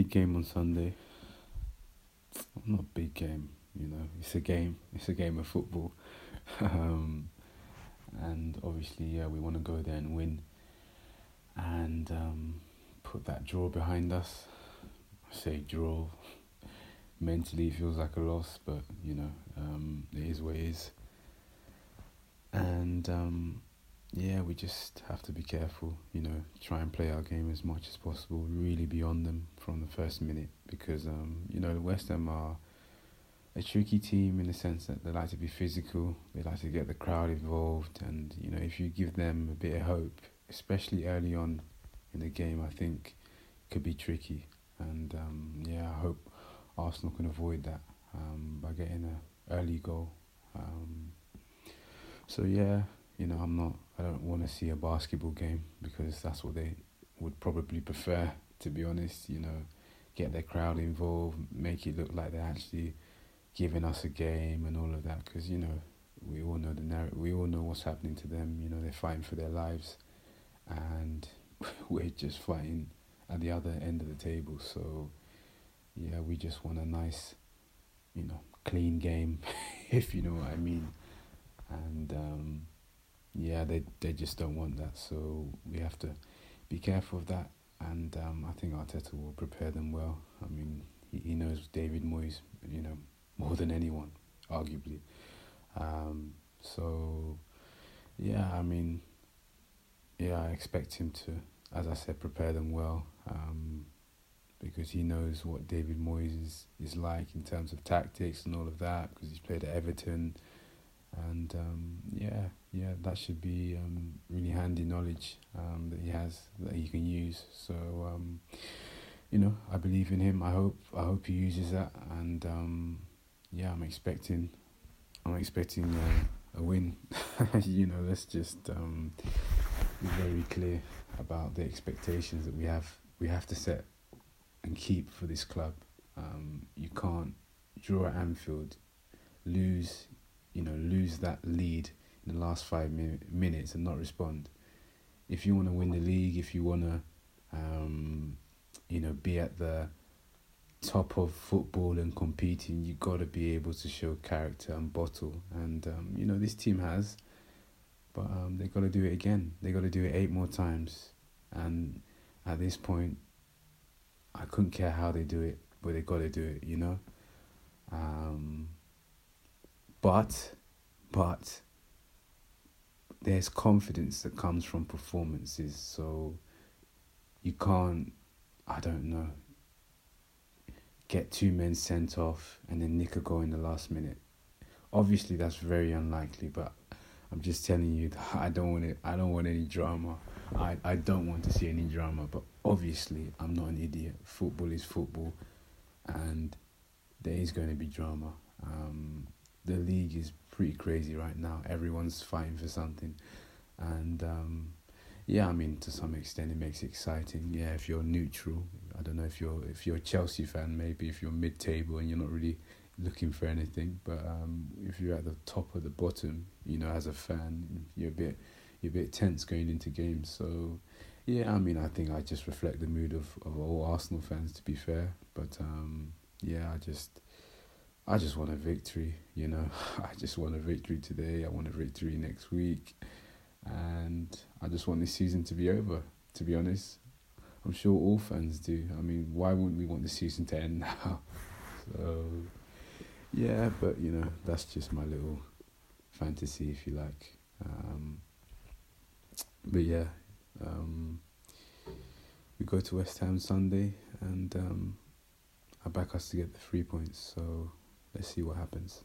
big game on Sunday. Not big game, you know. It's a game. It's a game of football, um, and obviously, yeah, we want to go there and win, and um, put that draw behind us. I say draw. Mentally, it feels like a loss, but you know, um, it is what it is. And um, yeah, we just have to be careful, you know, try and play our game as much as possible, really be on them from the first minute because, um, you know, the West Ham are a tricky team in the sense that they like to be physical, they like to get the crowd involved, and, you know, if you give them a bit of hope, especially early on in the game, I think could be tricky. And um, yeah, I hope Arsenal can avoid that um, by getting an early goal. Um, so yeah, you know, I'm not, I don't want to see a basketball game because that's what they would probably prefer, to be honest, you know, get their crowd involved, make it look like they're actually giving us a game and all of that because, you know, we all know the narrative, we all know what's happening to them, you know, they're fighting for their lives and we're just fighting at the other end of the table. So, yeah, we just want a nice, you know, clean game, if you know what I mean. And, um, yeah, they they just don't want that. So we have to be careful of that. And um, I think Arteta will prepare them well. I mean, he, he knows David Moyes, you know, more than anyone, arguably. Um, so, yeah, I mean, yeah, I expect him to, as I said, prepare them well. Um, because he knows what David Moyes is, is like in terms of tactics and all of that, because he's played at Everton and um, yeah, yeah, that should be um, really handy knowledge um, that he has that he can use. So um, you know, I believe in him. I hope I hope he uses that, and um, yeah, I'm expecting I'm expecting uh, a win. you know, let's just um, be very clear about the expectations that we have. We have to set and keep for this club. you can't draw at Anfield, lose you know, lose that lead the last five min- minutes and not respond. If you want to win the league, if you want to, um, you know, be at the top of football and competing, you got to be able to show character and bottle. And um, you know, this team has, but um, they got to do it again. They got to do it eight more times. And at this point, I couldn't care how they do it, but they got to do it. You know. Um, but, but, there's confidence that comes from performances. So you can't, I don't know, get two men sent off and then nick a goal in the last minute. Obviously, that's very unlikely, but I'm just telling you that I don't want it. I don't want any drama. I, I don't want to see any drama. But obviously, I'm not an idiot. Football is football, and there is going to be drama. Um, the league is pretty crazy right now. Everyone's fighting for something, and um, yeah, I mean to some extent it makes it exciting. Yeah, if you're neutral, I don't know if you're if you're a Chelsea fan, maybe if you're mid table and you're not really looking for anything, but um, if you're at the top or the bottom, you know, as a fan, you're a bit you're a bit tense going into games. So yeah, I mean I think I just reflect the mood of, of all Arsenal fans to be fair, but um, yeah, I just I just want a victory, you know. I just want a victory today. I want a victory next week. And I just want this season to be over, to be honest. I'm sure all fans do. I mean, why wouldn't we want the season to end now? So, yeah, but you know, that's just my little fantasy, if you like. Um, but yeah, um, we go to West Ham Sunday, and um, I back us to get the three points. So Let's see what happens.